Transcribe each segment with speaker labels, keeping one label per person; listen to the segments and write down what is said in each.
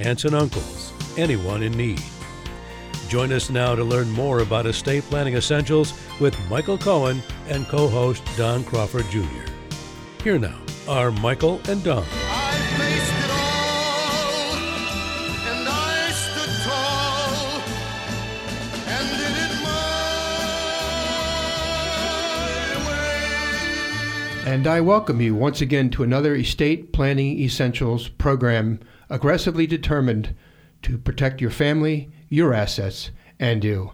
Speaker 1: aunts and uncles, anyone in need. Join us now to learn more about estate planning essentials with Michael Cohen and co host Don Crawford Jr. Here now are Michael and Don.
Speaker 2: I faced it all, and I stood tall, and did it my way.
Speaker 3: And I welcome you once again to another Estate Planning Essentials program aggressively determined to protect your family, your assets, and you.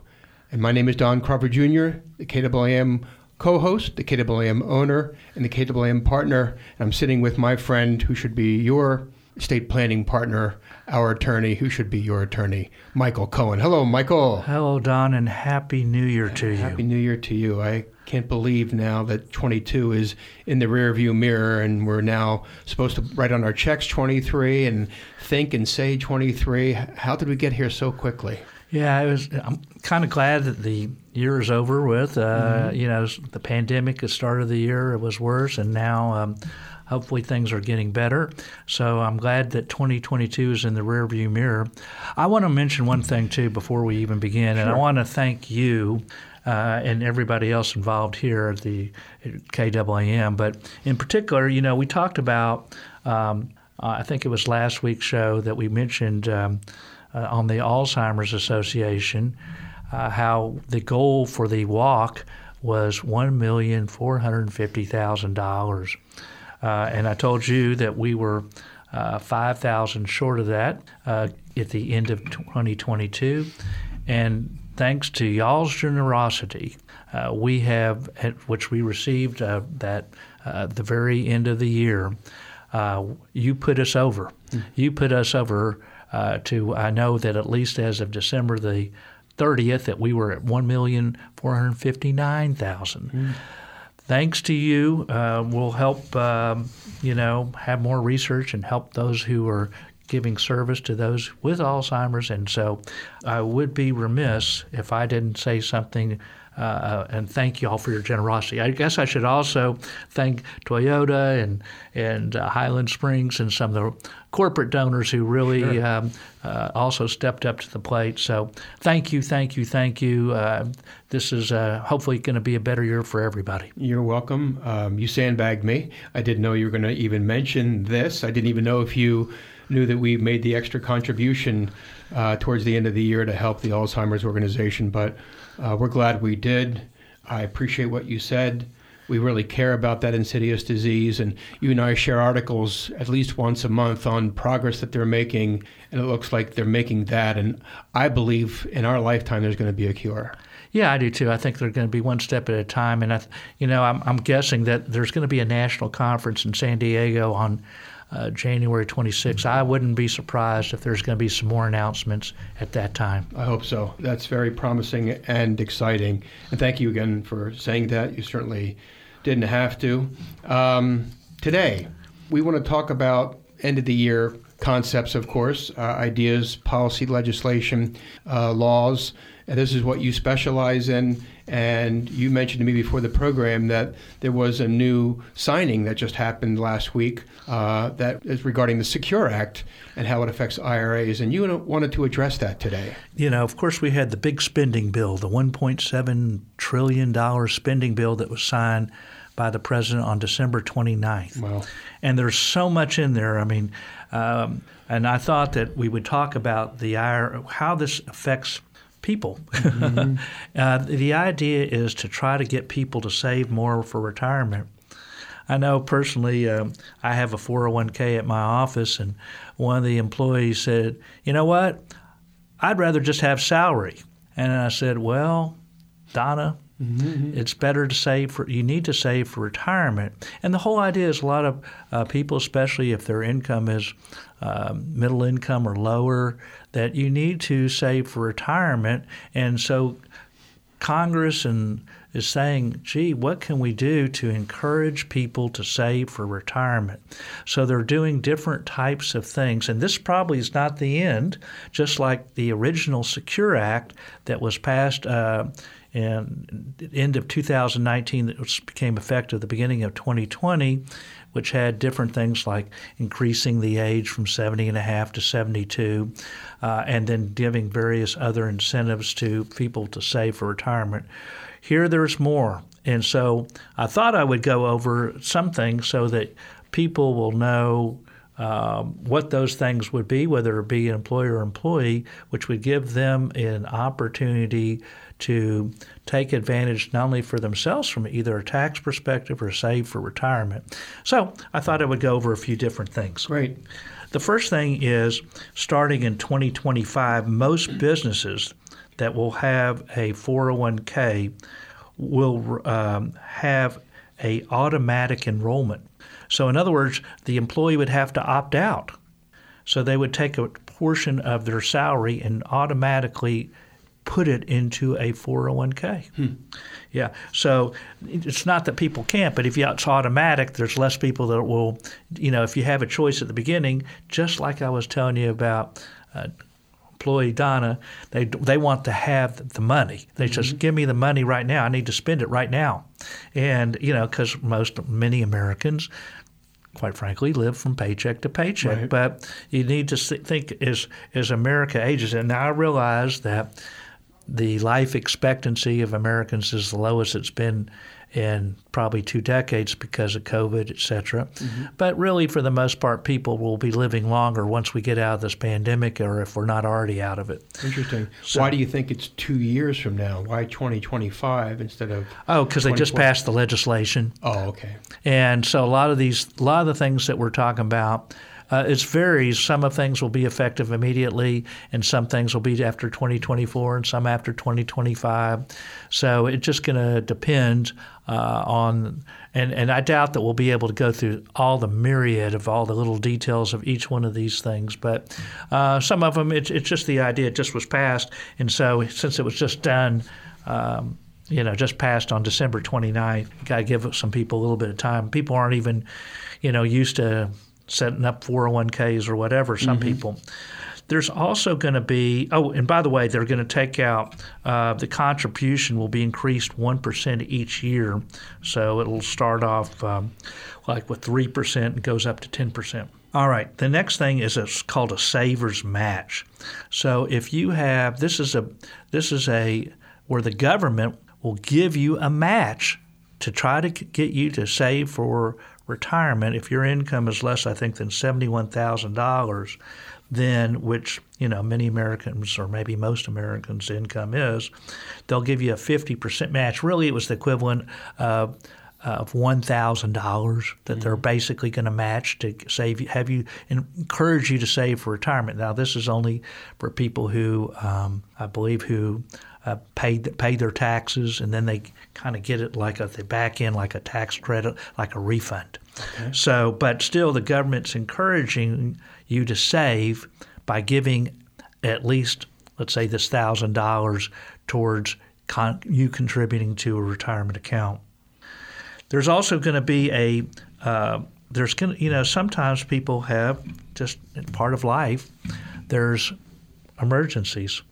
Speaker 3: And my name is Don Crawford Jr., the KAAM co host, the KAAM owner, and the KAAM partner. And I'm sitting with my friend who should be your estate planning partner, our attorney, who should be your attorney, Michael Cohen. Hello, Michael.
Speaker 4: Hello, Don, and Happy New Year to you.
Speaker 3: Happy New Year to you. I can't believe now that 22 is in the rearview mirror and we're now supposed to write on our checks 23 and think and say 23. How did we get here so quickly?
Speaker 4: Yeah, it was. I'm kind of glad that the year is over with. Uh, You know, the pandemic at the start of the year it was worse, and now um, hopefully things are getting better. So I'm glad that 2022 is in the rearview mirror. I want to mention one thing too before we even begin, and I want to thank you. Uh, and everybody else involved here at the KAAM, but in particular, you know, we talked about. Um, I think it was last week's show that we mentioned um, uh, on the Alzheimer's Association uh, how the goal for the walk was one million four hundred fifty thousand dollars, uh, and I told you that we were uh, five thousand short of that uh, at the end of 2022, and thanks to y'all's generosity, uh, we have, at- which we received uh, that uh, the very end of the year, uh, you put us over. You put us over uh, to, I know that at least as of December the 30th, that we were at 1,459,000. Thanks to you, uh, we'll help, um, you know, have more research and help those who are giving service to those with Alzheimer's. And so I would be remiss if I didn't say something uh, and thank you all for your generosity. I guess I should also thank Toyota and and uh, Highland Springs and some of the corporate donors who really um, uh, also stepped up to the plate. So thank you, thank you, thank you. Uh, this is uh, hopefully going to be a better year for everybody.
Speaker 3: You're welcome. Um, you sandbagged me. I didn't know you were going to even mention this. I didn't even know if you knew that we made the extra contribution uh, towards the end of the year to help the Alzheimer's organization, but uh, we're glad we did. I appreciate what you said. We really care about that insidious disease, and you and I share articles at least once a month on progress that they're making, and it looks like they're making that. And I believe in our lifetime there's going to be a cure.
Speaker 4: Yeah, I do too. I think they're going to be one step at a time, and I, you know, I'm, I'm guessing that there's going to be a national conference in San Diego on uh, January 26th. I wouldn't be surprised if there's going to be some more announcements at that time.
Speaker 3: I hope so. That's very promising and exciting. And thank you again for saying that. You certainly didn't have to. Um, today, we want to talk about end of the year concepts, of course, uh, ideas, policy, legislation, uh, laws. And this is what you specialize in. And you mentioned to me before the program that there was a new signing that just happened last week uh, that is regarding the Secure Act and how it affects IRAs. And you wanted to address that today.
Speaker 4: You know, of course, we had the big spending bill, the $1.7 trillion spending bill that was signed by the president on December 29th.
Speaker 3: Wow.
Speaker 4: And there's so much in there. I mean, um, and I thought that we would talk about the IRA, how this affects people. uh, the idea is to try to get people to save more for retirement. I know personally, um, I have a 401k at my office, and one of the employees said, You know what? I'd rather just have salary. And I said, Well, Donna, Mm-hmm. It's better to save for, you need to save for retirement. And the whole idea is a lot of uh, people, especially if their income is um, middle income or lower, that you need to save for retirement. And so Congress and is saying, gee, what can we do to encourage people to save for retirement? So they're doing different types of things. And this probably is not the end, just like the original Secure Act that was passed. Uh, the end of 2019 that became effective the beginning of 2020 which had different things like increasing the age from 70 and a half to 72 uh, and then giving various other incentives to people to save for retirement here there's more. And so I thought I would go over some things so that people will know um, what those things would be, whether it be an employer or employee, which would give them an opportunity to take advantage not only for themselves from either a tax perspective or save for retirement. So I thought I would go over a few different things.
Speaker 3: Great.
Speaker 4: The first thing is starting in 2025, most businesses that will have a 401k will um, have a automatic enrollment. So in other words, the employee would have to opt out. So they would take a portion of their salary and automatically put it into a 401k. Hmm. Yeah. So it's not that people can't, but if it's automatic, there's less people that will, you know, if you have a choice at the beginning, just like I was telling you about uh, employee Donna, they they want to have the money. They mm-hmm. just give me the money right now. I need to spend it right now, and you know because most many Americans. Quite frankly, live from paycheck to paycheck. Right. But you need to think as as America ages, and now I realize that the life expectancy of Americans is the lowest it's been in probably two decades because of COVID, et cetera. Mm-hmm. But really, for the most part, people will be living longer once we get out of this pandemic or if we're not already out of it.
Speaker 3: Interesting. So, Why do you think it's two years from now? Why 2025 instead of.
Speaker 4: Oh, because they just passed the legislation.
Speaker 3: Oh, okay.
Speaker 4: And so a lot of these, a lot of the things that we're talking about, uh, it varies. Some of things will be effective immediately, and some things will be after 2024, and some after 2025. So it's just going to depend uh, on, and, and I doubt that we'll be able to go through all the myriad of all the little details of each one of these things. But uh, some of them, it's, it's just the idea. It just was passed, and so since it was just done. Um, you know, just passed on December 29th. You got to give some people a little bit of time. People aren't even, you know, used to setting up 401ks or whatever, some mm-hmm. people. There's also going to be, oh, and by the way, they're going to take out uh, the contribution will be increased 1% each year. So it'll start off um, like with 3% and goes up to 10%. All right, the next thing is it's called a savers match. So if you have this is a this is a where the government will give you a match to try to get you to save for retirement, if your income is less, I think, than $71,000, then which you know many Americans or maybe most Americans' income is, they'll give you a 50% match. Really, it was the equivalent of of one thousand dollars that mm-hmm. they're basically going to match to save you, have you encourage you to save for retirement. Now, this is only for people who um, I believe who uh, paid paid their taxes, and then they kind of get it like a, they back in like a tax credit, like a refund. Okay. So, but still, the government's encouraging you to save by giving at least, let's say, this thousand dollars towards con- you contributing to a retirement account. There's also going to be a uh, there's going to you know sometimes people have just part of life. There's emergencies.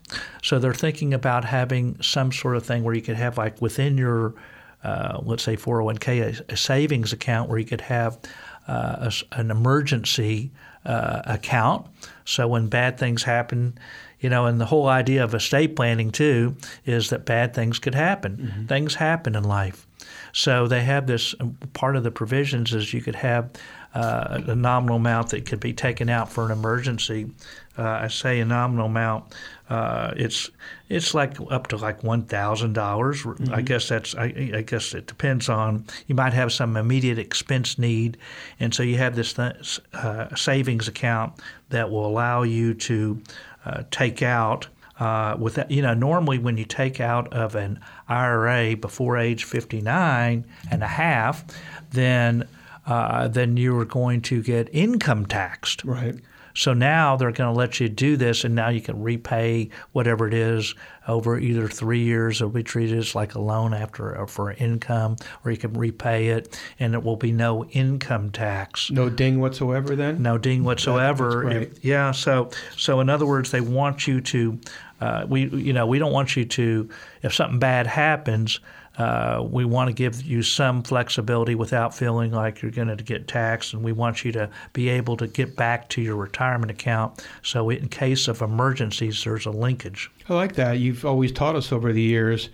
Speaker 4: So they're thinking about having some sort of thing where you could have like within your, uh, let's say 401k, a, a, savings account where you could have uh, a, an emergency uh, account. So when bad things happen, you know, and the whole idea of estate planning too is that bad things could happen. Mm-hmm. Things happen in life. So they have this part of the provisions is you could have uh, a nominal amount that could be taken out for an emergency. Uh, I say a nominal amount. Uh, it's it's like up to like one thousand dollars. Mm-hmm. I guess that's I, I, guess it depends on you might have some immediate expense need, and so you have this th- uh, savings account that will allow you to uh, take out uh, with that, you know, normally when you take out of an IRA before age 59 and a half, then uh, then you are going to get income taxed.
Speaker 3: Right.
Speaker 4: So now they're going to let you do this, and now you can repay whatever it is over either three years. It'll be treated as like a loan after uh, for income, or you can repay it, and it will be no income tax.
Speaker 3: No ding whatsoever then?
Speaker 4: No ding whatsoever. If- yeah. So so in other words, they want you to. Uh, we you know we don't want you to if something bad happens. Uh, we want to give you some flexibility without feeling like you're going to get taxed, and we want you to be able to get back to your retirement account. So, in case of emergencies, there's a linkage.
Speaker 3: I like that. You've always taught us over the years,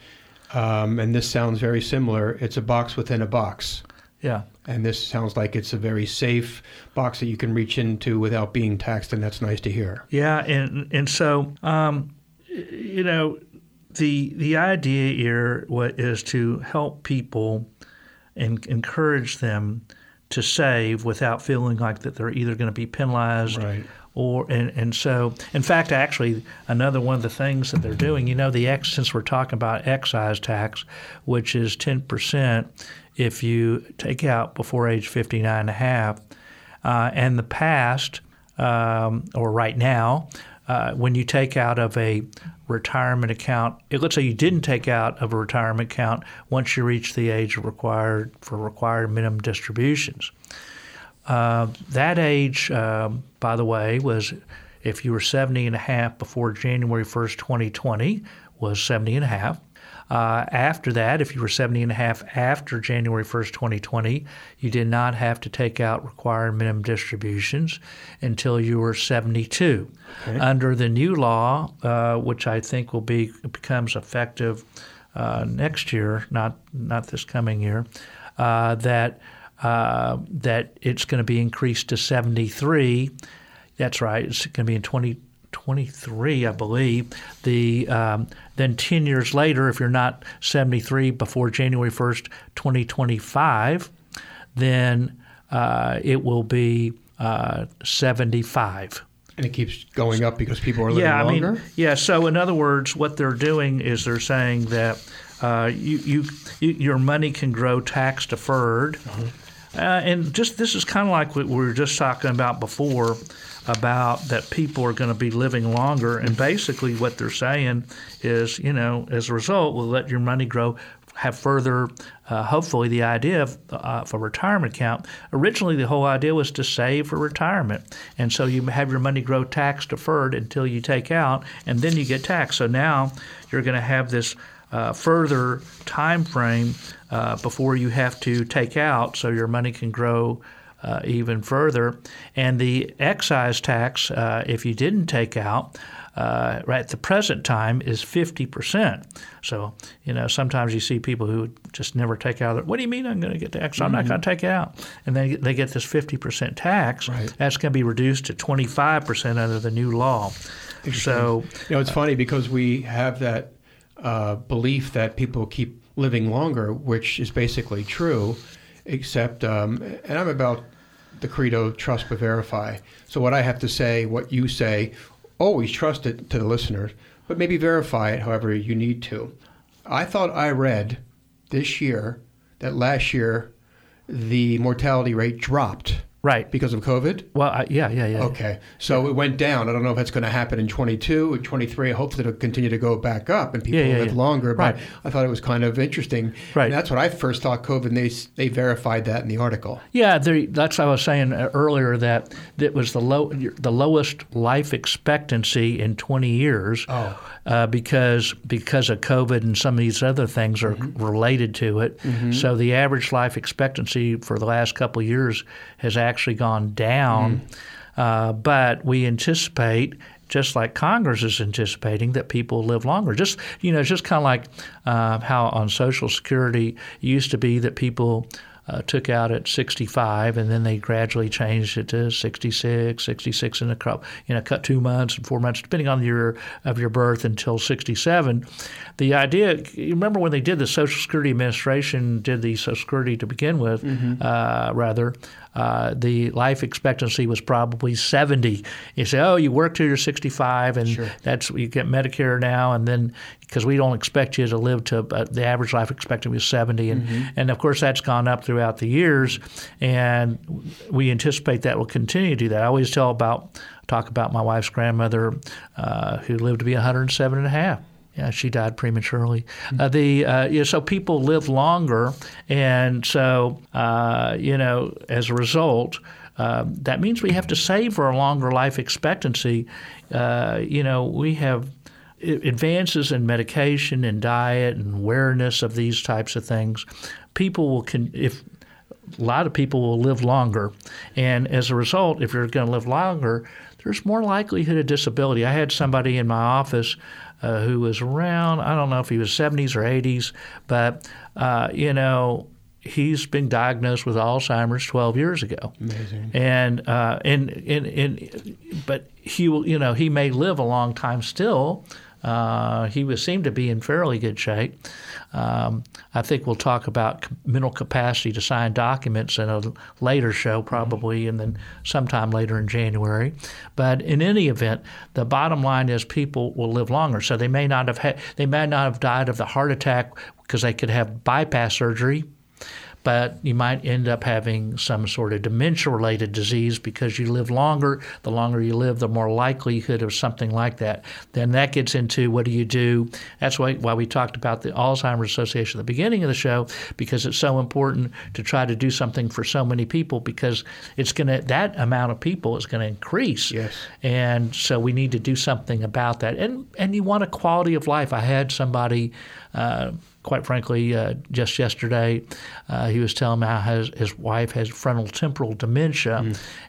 Speaker 3: um, and this sounds very similar. It's a box within a box.
Speaker 4: Yeah.
Speaker 3: And this sounds like it's a very safe box that you can reach into without being taxed, and that's nice to hear.
Speaker 4: Yeah, and and so um, you know, the the idea here wa- to help people and encourage them to save without feeling like that they're either going to be penalized
Speaker 3: Right.
Speaker 4: or and, and so in fact actually another one of the things that they're doing you know the ex since we're talking about excise tax which is 10% if you take out before age 59 and a half uh, and the past um, or right now uh, when you take out of a retirement account, let's say you didn't take out of a retirement account once you reach the age required for required minimum distributions. Uh, that age, um, by the way, was if you were 70 and a half before January 1st, 2020, was 70 and a half. Uh, after that, if you were 70 and a half after January 1st, 2020, you did not have to take out required minimum distributions until you were 72. Under the new law, uh, which I think will be becomes effective uh, next year, not not this coming year, uh, that uh, that it's going to be increased to 73. That's right. It's going to be in 2023, I believe. The um, then 10 years later, if you're not 73 before January 1st, 2025, then uh, it will be uh, 75.
Speaker 3: And it keeps going up because people are living
Speaker 4: Yeah, I
Speaker 3: longer.
Speaker 4: mean, yeah. So in other words, what they're doing is they're saying that uh, you, you, you your money can grow tax deferred, uh, and just this is kind of like what we were just talking about before about that people are going to be living longer, and basically what they're saying is, you know, as a result, we'll let your money grow. Have further, uh, hopefully, the idea of, uh, of a retirement account. Originally, the whole idea was to save for retirement, and so you have your money grow tax deferred until you take out, and then you get taxed. So now you're going to have this uh, further time frame uh, before you have to take out, so your money can grow uh, even further. And the excise tax, uh, if you didn't take out, uh, right at the present time is 50%. So, you know, sometimes you see people who just never take out. What do you mean I'm going to get taxed? I'm not going to take it out. And then they get this 50% tax.
Speaker 3: Right.
Speaker 4: That's going to be reduced to 25% under the new law. So,
Speaker 3: You know, it's funny because we have that uh, belief that people keep living longer, which is basically true, except, um, and I'm about the credo trust but verify. So what I have to say, what you say, always trust it to the listeners, but maybe verify it however you need to. I thought I read this year that last year the mortality rate dropped
Speaker 4: right.
Speaker 3: because of COVID.
Speaker 4: Well, I, yeah, yeah, yeah.
Speaker 3: Okay, so it went down. I don't know if that's going to happen in 22 or 23. Hopefully, it'll continue to go back up and people
Speaker 4: Yeah, yeah,
Speaker 3: live
Speaker 4: yeah.
Speaker 3: longer. But
Speaker 4: Right.
Speaker 3: I thought it was kind of interesting.
Speaker 4: Right.
Speaker 3: And that's what I first thought COVID, and they they verified that in the article.
Speaker 4: Yeah, that's what I was saying uh, earlier that it was the low, the lowest life expectancy in 20 years,
Speaker 3: Oh.
Speaker 4: uh, because because of COVID and some of these other things are
Speaker 3: Mm-hmm.
Speaker 4: related to it. So the average life expectancy for the last couple of years has actually gone down,
Speaker 3: Mm.
Speaker 4: uh, but we anticipate. Just like Congress is anticipating that people live longer. Just you know, it's just kind of like uh, how on Social Security it used to be that people uh, took out at 65, and then they gradually changed it to 66, 66 in a crop, you know, cut two months and four months, depending on the year of your birth until 67. The idea, you remember when they did the Social Security Administration did the Social Security to begin with, uh, rather, uh, the life expectancy was probably 70. You say, oh, you work till you're 65, and
Speaker 3: Sure.
Speaker 4: that's you get Medicare now, and then because we don't expect you to live to uh, the average life expectancy is 70, and and of course that's gone up throughout the years, and we anticipate that will continue to do that. I always tell about talk about my wife's grandmother uh, who lived to be 107 and a half. Yeah, she died prematurely. Uh, the uh, you know, so people live longer, and so uh, you know as a result, uh, that means we have to save for a longer life expectancy. Uh, you know, we have advances in medication and diet and awareness of these types of things. People will can if a lot of people will live longer, and as a result, if you're going to live longer, there's more likelihood of disability. I had somebody in my office uh, who was around I don't know if he was 70s or 80s, but uh, you know he's been diagnosed with Alzheimer's 12 years ago.
Speaker 3: Amazing.
Speaker 4: And uh, and, and and but he will you know he may live a long time still. Uh, he was seemed to be in fairly good shape. Um, I think we'll talk about mental capacity to sign documents in a later show, probably, and then sometime later in January. But in any event, the bottom line is people will live longer. So they may not have had, they may not have died of the heart attack because they could have bypass surgery but you might end up having some sort of dementia related disease because you live longer. The longer you live, the more likelihood of something like that. Then that gets into what do you do? That's why, why we talked about the Alzheimer's Association at the beginning of the show because it's so important to try to do something for so many people because it's going to, that amount of people is going to increase.
Speaker 3: Yes.
Speaker 4: And so we need to do something about that. And, and you want a quality of life. I had somebody. Uh, quite frankly, uh, just yesterday, uh, he was telling me how his, his wife has frontal temporal dementia,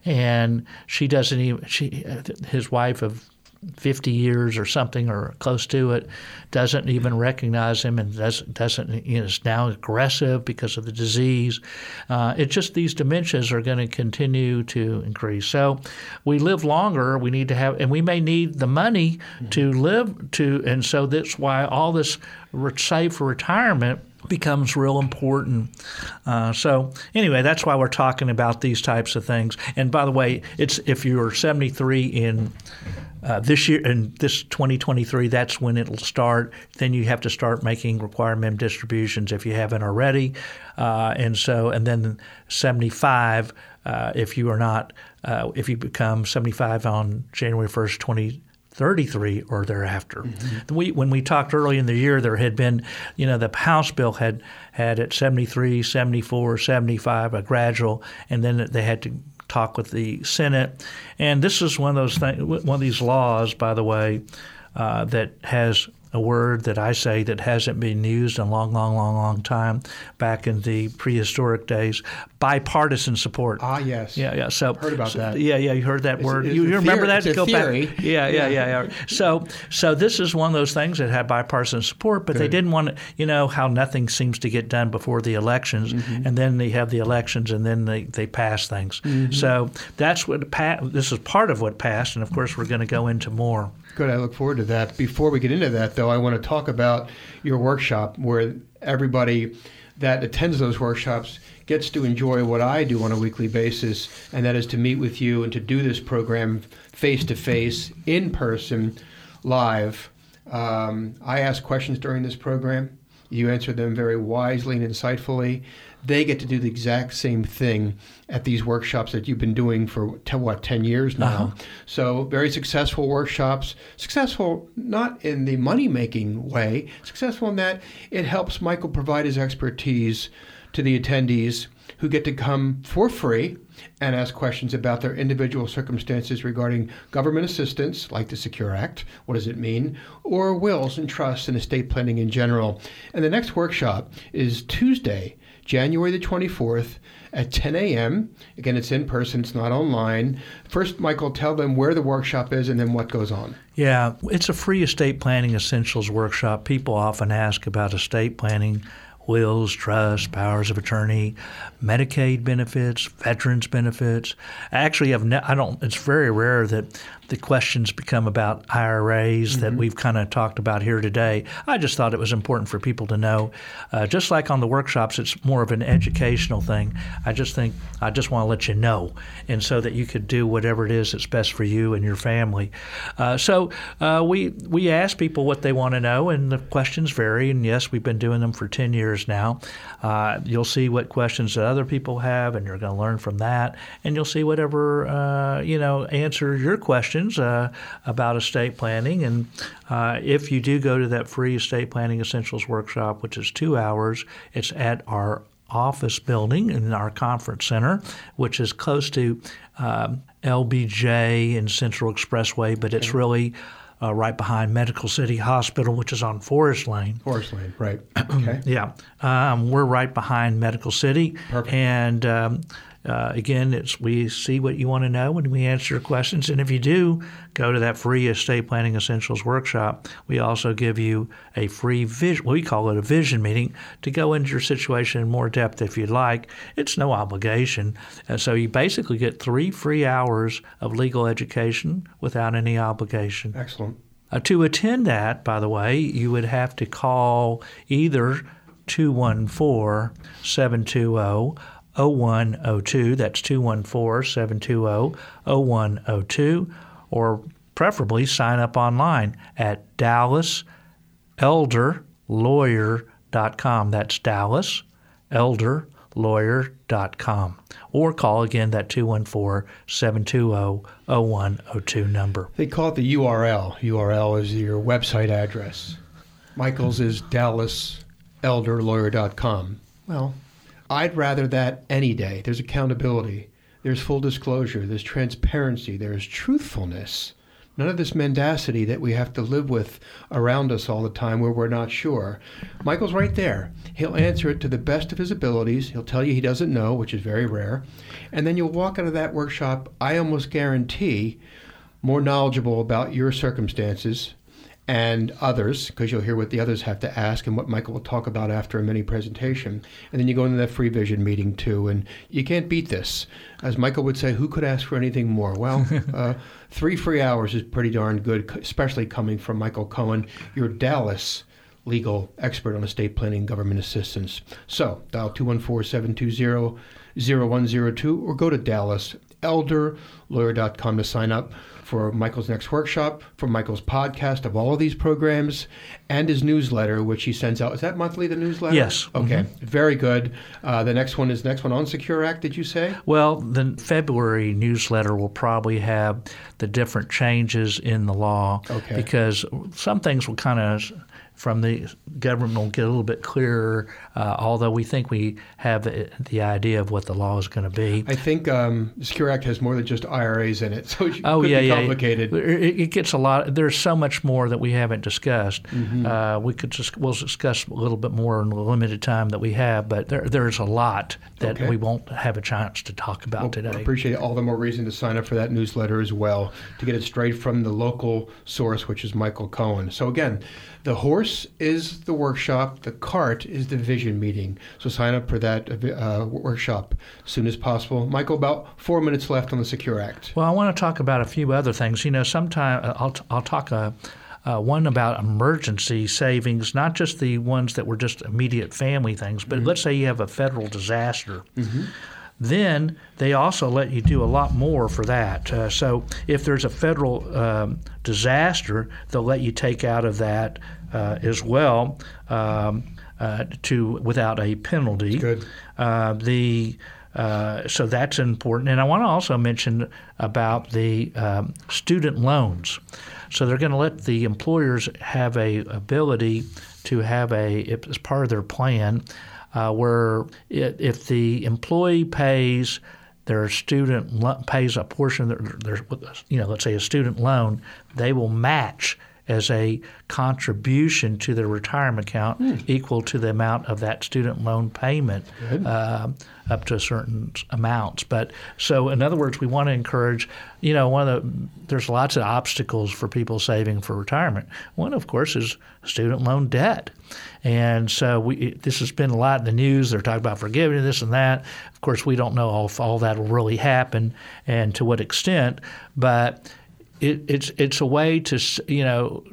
Speaker 4: and she doesn't even she uh, his wife of 50 years or something or close to it doesn't even recognize him and doesn't doesn't you know, is now aggressive because of the disease. Uh, it's just these dementias are going to continue to increase. So we live longer. We need to have, and we may need the money to live to, and so that's why all this save for retirement becomes real important. Uh, so anyway, that's why we're talking about these types of things. And by the way, it's if you're 73 in uh, this year in this 2023, that's when it'll start. Then you have to start making required mem distributions if you haven't already, uh, and so and then 75 uh, if you are not uh, if you become 75 on January 1st, 20. 33 or thereafter. We, when we talked early in the year, there had been, you know, the House bill had had at 73, 74, 75 a gradual, and then they had to talk with the Senate. And this is one of those things, one of these laws, by the way, uh, that has a word that I say that hasn't been used in a long, long, long, long time back in the prehistoric days bipartisan support.
Speaker 3: Ah, yes.
Speaker 4: Yeah, yeah. So
Speaker 3: Heard about
Speaker 4: so-
Speaker 3: that.
Speaker 4: Yeah, yeah. You heard that
Speaker 3: It's-
Speaker 4: word.
Speaker 3: it's
Speaker 4: you you remember that? Go
Speaker 3: theory.
Speaker 4: back. Yeah, yeah, yeah, yeah. So, so this is one of those things that had bipartisan support, but they didn't want to. You know how nothing seems to get done before the elections,
Speaker 3: Mm-hmm.
Speaker 4: and then they have the elections, and then they, they pass things.
Speaker 3: Mm-hmm.
Speaker 4: So that's what pa- This is part of what passed, and of course we're going to go into more.
Speaker 3: Good. I look forward to that. Before we get into that, though, I want to talk about your workshop where everybody that attends those workshops gets to enjoy what I do on a weekly basis, and that is to meet with you and to do this program face to face, in person, live. Um, I ask questions during this program. You answer them very wisely and insightfully. They get to do the exact same thing at these workshops that you've been doing for te- what ten years now. Uh-huh. So very successful workshops. Successful not in the money making way. Successful in that it helps Michael provide his expertise to the attendees who get to come for free and ask questions about their individual circumstances regarding government assistance, like the Secure Act, what does it mean, or wills and trusts and estate planning in general. And the next workshop is Tuesday, January the 24th at 10 a.m. Again, it's in person, it's not online. First, Michael, tell them where the workshop is and then what goes on.
Speaker 4: Yeah, it's a free estate planning essentials workshop. People often ask about estate planning. Wills, trusts, powers of attorney, Medicaid benefits, veterans benefits. Actually, I've ne- I don't. It's very rare that the questions become about IRAs that we've kind of talked about here today. I just thought it was important for people to know. Uh, just like on the workshops, it's more of an educational thing. I just think I just want to let you know, and so that you could do whatever it is that's best for you and your family. Uh, so uh, we we ask people what they want to know, and the questions vary. And yes, we've been doing them for ten years now. Uh, you'll see what questions that other people have, and you're going to learn from that, and you'll see whatever uh, you know answer your questions uh, about estate planning. And uh, if you do go to that free estate planning essentials workshop, which is two hours, it's at our office building in our conference center, which is close to um, LBJ and Central Expressway, but it's really uh, right behind Medical City Hospital, which is on Forest Lane.
Speaker 3: Forest Lane, right. Okay.
Speaker 4: Yeah, um, we're right behind Medical City,
Speaker 3: Perfect.
Speaker 4: and um, uh, again, it's we see what you want to know and we answer your questions. And if you do go to that free estate planning essentials workshop, we also give you a free vision. We call it a vision meeting to go into your situation in more depth if you'd like. It's no obligation, and so you basically get three free hours of legal education without any obligation.
Speaker 3: Excellent.
Speaker 4: Uh, to attend that, by the way, you would have to call either 214 720 0102. That's 214 720 0102. Or preferably sign up online at DallasElderLawyer.com. That's Dallas elderlawyer.com or call again that 214-720-0102 number.
Speaker 3: They call it the URL. URL is your website address. Michael's is dallaselderlawyer.com. Well, I'd rather that any day. There's accountability. There's full disclosure. There's transparency. There's truthfulness. None of this mendacity that we have to live with around us all the time where we're not sure. Michael's right there. He'll answer it to the best of his abilities. He'll tell you he doesn't know, which is very rare. And then you'll walk out of that workshop, I almost guarantee, more knowledgeable about your circumstances and others, because you'll hear what the others have to ask and what Michael will talk about after a mini presentation. And then you go into that free vision meeting too, and you can't beat this. As Michael would say, who could ask for anything more? Well, uh, three free hours is pretty darn good, especially coming from Michael Cohen, your Dallas legal expert on estate planning government assistance. So dial 214 720 0102 or go to dallaselderlawyer.com to sign up for Michael's next workshop, for Michael's podcast of all of these programs, and his newsletter, which he sends out. Is that monthly, the newsletter?
Speaker 4: Yes.
Speaker 3: Okay, very good. Uh, the next one is next one on Secure Act, did you say?
Speaker 4: Well, the February newsletter will probably have the different changes in the law
Speaker 3: Okay.
Speaker 4: because some things will kind of from the government will get a little bit clearer, uh, although we think we have the, idea of what the law is going to be.
Speaker 3: I think um, the Secure Act has more than just IRAs in it, so it
Speaker 4: Oh yeah,
Speaker 3: complicated.
Speaker 4: It, it gets a lot. There's so much more that we haven't discussed.
Speaker 3: Mm-hmm.
Speaker 4: Uh, we could just we'll discuss a little bit more in the limited time that we have, but there, there's a lot that
Speaker 3: Okay.
Speaker 4: we won't have a chance to talk about
Speaker 3: Well,
Speaker 4: today.
Speaker 3: I appreciate it. All the more reason to sign up for that newsletter as well to get it straight from the local source, which is Michael Cohen. So again, the horse is the workshop, the cart is the vision meeting. So sign up for that uh, workshop as soon as possible. Michael, about four minutes left on the Secure Act.
Speaker 4: Well, I want to talk about a few other things. You know, sometime uh, I'll, I'll talk uh, uh, one about emergency savings, not just the ones that were just immediate family things, but let's say you have a federal disaster. Then they also let you do a lot more for that. Uh, so if there's a federal um, disaster, they'll let you take out of that uh, as well um, uh, to without a penalty.
Speaker 3: Good.
Speaker 4: Uh, the uh, so that's important, and I want to also mention about the um, student loans. So they're going to let the employers have a ability to have a as part of their plan, uh, where it, if the employee pays their student lo- pays a portion of their, their you know let's say a student loan, they will match as a contribution to their retirement account
Speaker 3: Hmm.
Speaker 4: equal to the amount of that student loan payment uh, up to certain amounts. But so, in other words, we want to encourage, you know, one of the, there's lots of obstacles for people saving for retirement. One, of course, is student loan debt. And so we, this has been a lot in the news. They're talking about forgiving this and that. Of course, we don't know if all that will really happen and to what extent, but it, it's it's a way to you know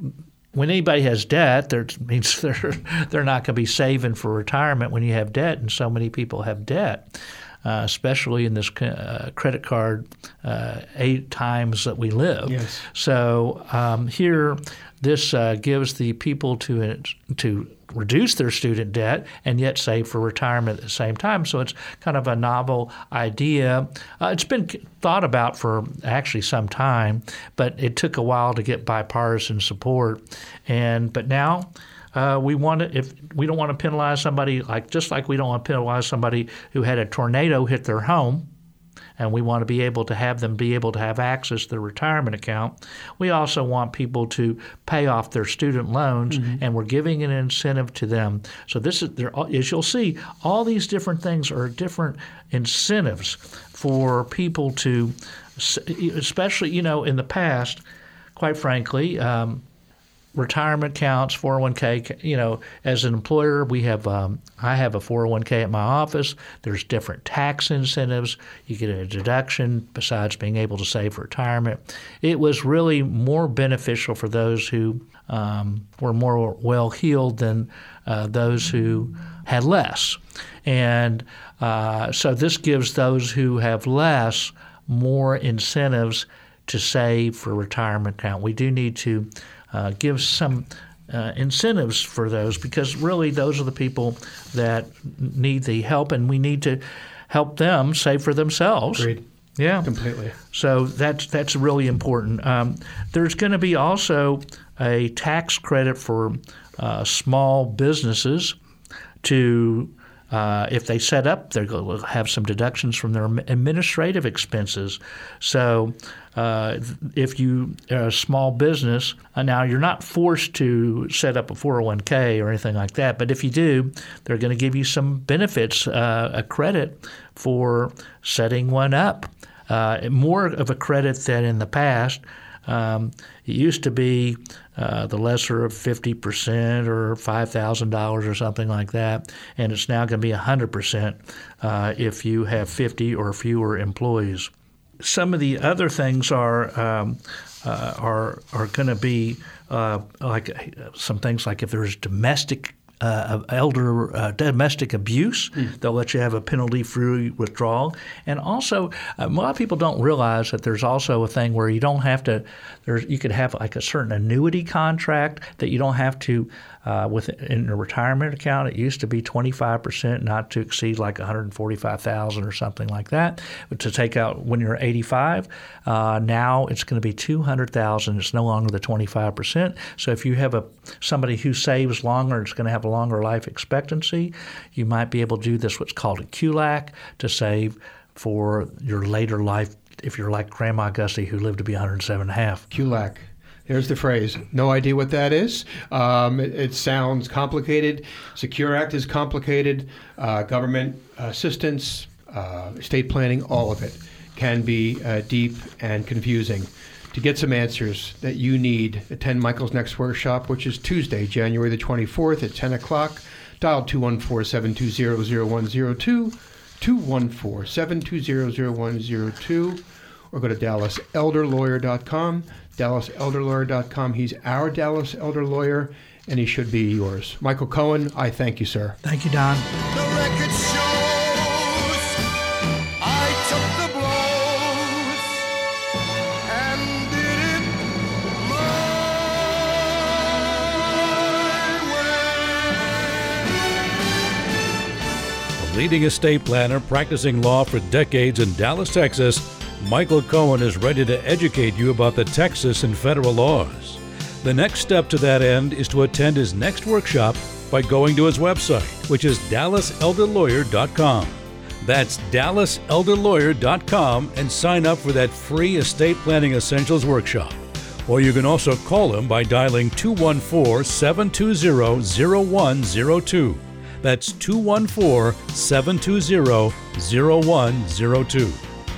Speaker 4: when anybody has debt, there means they're they're not going to be saving for retirement when you have debt, and so many people have debt. Uh, especially in this uh, credit card uh, eight times that we live.
Speaker 3: Yes.
Speaker 4: So um, here, this uh, gives the people to to reduce their student debt and yet save for retirement at the same time. So it's kind of a novel idea. Uh, it's been thought about for actually some time, but it took a while to get bipartisan support. And but now. Uh, we want to if we don't want to penalize somebody like just like we don't want to penalize somebody who had a tornado hit their home and we want to be able to have them be able to have access to their retirement account. We also want people to pay off their student loans, and we're giving an incentive to them. So this is there, as you'll see, all these different things are different incentives for people to, especially you know in the past, quite frankly. Um, retirement accounts, 401k. You know, as an employer, we have um, I have a 401k at my office. There's different tax incentives. You get a deduction besides being able to save for retirement. It was really more beneficial for those who um, were more well heeled than uh, those who had less, and uh, so this gives those who have less more incentives to save for retirement account. We do need to uh, give some uh, incentives for those because really those are the people that need the help, and we need to help them save for themselves.
Speaker 3: Agreed.
Speaker 4: Yeah,
Speaker 3: Completely.
Speaker 4: so that's that's really important. Um, there's going to be also a tax credit for uh, small businesses to. Uh, if they set up, they're going to have some deductions from their administrative expenses. So, uh, if you are a small business, uh, now you're not forced to set up a 401k or anything like that, but if you do, they're going to give you some benefits, uh, a credit for setting one up uh, more of a credit than in the past. Um, it used to be uh, the lesser of 50% or $5,000 or something like that, and it's now going to be 100% uh, if you have 50 or fewer employees. Some of the other things are um, uh, are are going to be uh, like some things like if there's domestic uh, elder uh, domestic abuse. They'll let you have a penalty-free withdrawal, and also uh, a lot of people don't realize that there's also a thing where you don't have to. There's you could have like a certain annuity contract that you don't have to. Uh, with in a retirement account, it used to be 25%, not to exceed like 145,000 or something like that. To take out when you're 85, uh, now it's going to be 200,000. It's no longer the 25%. So if you have a somebody who saves longer, it's going to have a longer life expectancy. You might be able to do this what's called a QLAC to save for your later life. If you're like Grandma Gussie, who lived to be 107 and a half.
Speaker 3: QLAC. There's the phrase. No idea what that is. Um, it, it sounds complicated. Secure Act is complicated. Uh, government assistance, uh, estate planning, all of it can be uh, deep and confusing. To get some answers that you need, attend Michael's next workshop, which is Tuesday, January the 24th at 10 o'clock. Dial 214 720 0102, 214 720 0102 or go to DallasElderLawyer.com. DallasElderLawyer.com. He's our Dallas Elder Lawyer, and he should be yours. Michael Cohen, I thank you, sir.
Speaker 4: Thank you, Don.
Speaker 2: The record shows I took the blows and did it my way.
Speaker 1: A leading estate planner practicing law for decades in Dallas, Texas, Michael Cohen is ready to educate you about the Texas and federal laws. The next step to that end is to attend his next workshop by going to his website, which is dallaselderlawyer.com. That's dallaselderlawyer.com and sign up for that free estate planning essentials workshop. Or you can also call him by dialing 214 720 0102. That's 214 720 0102.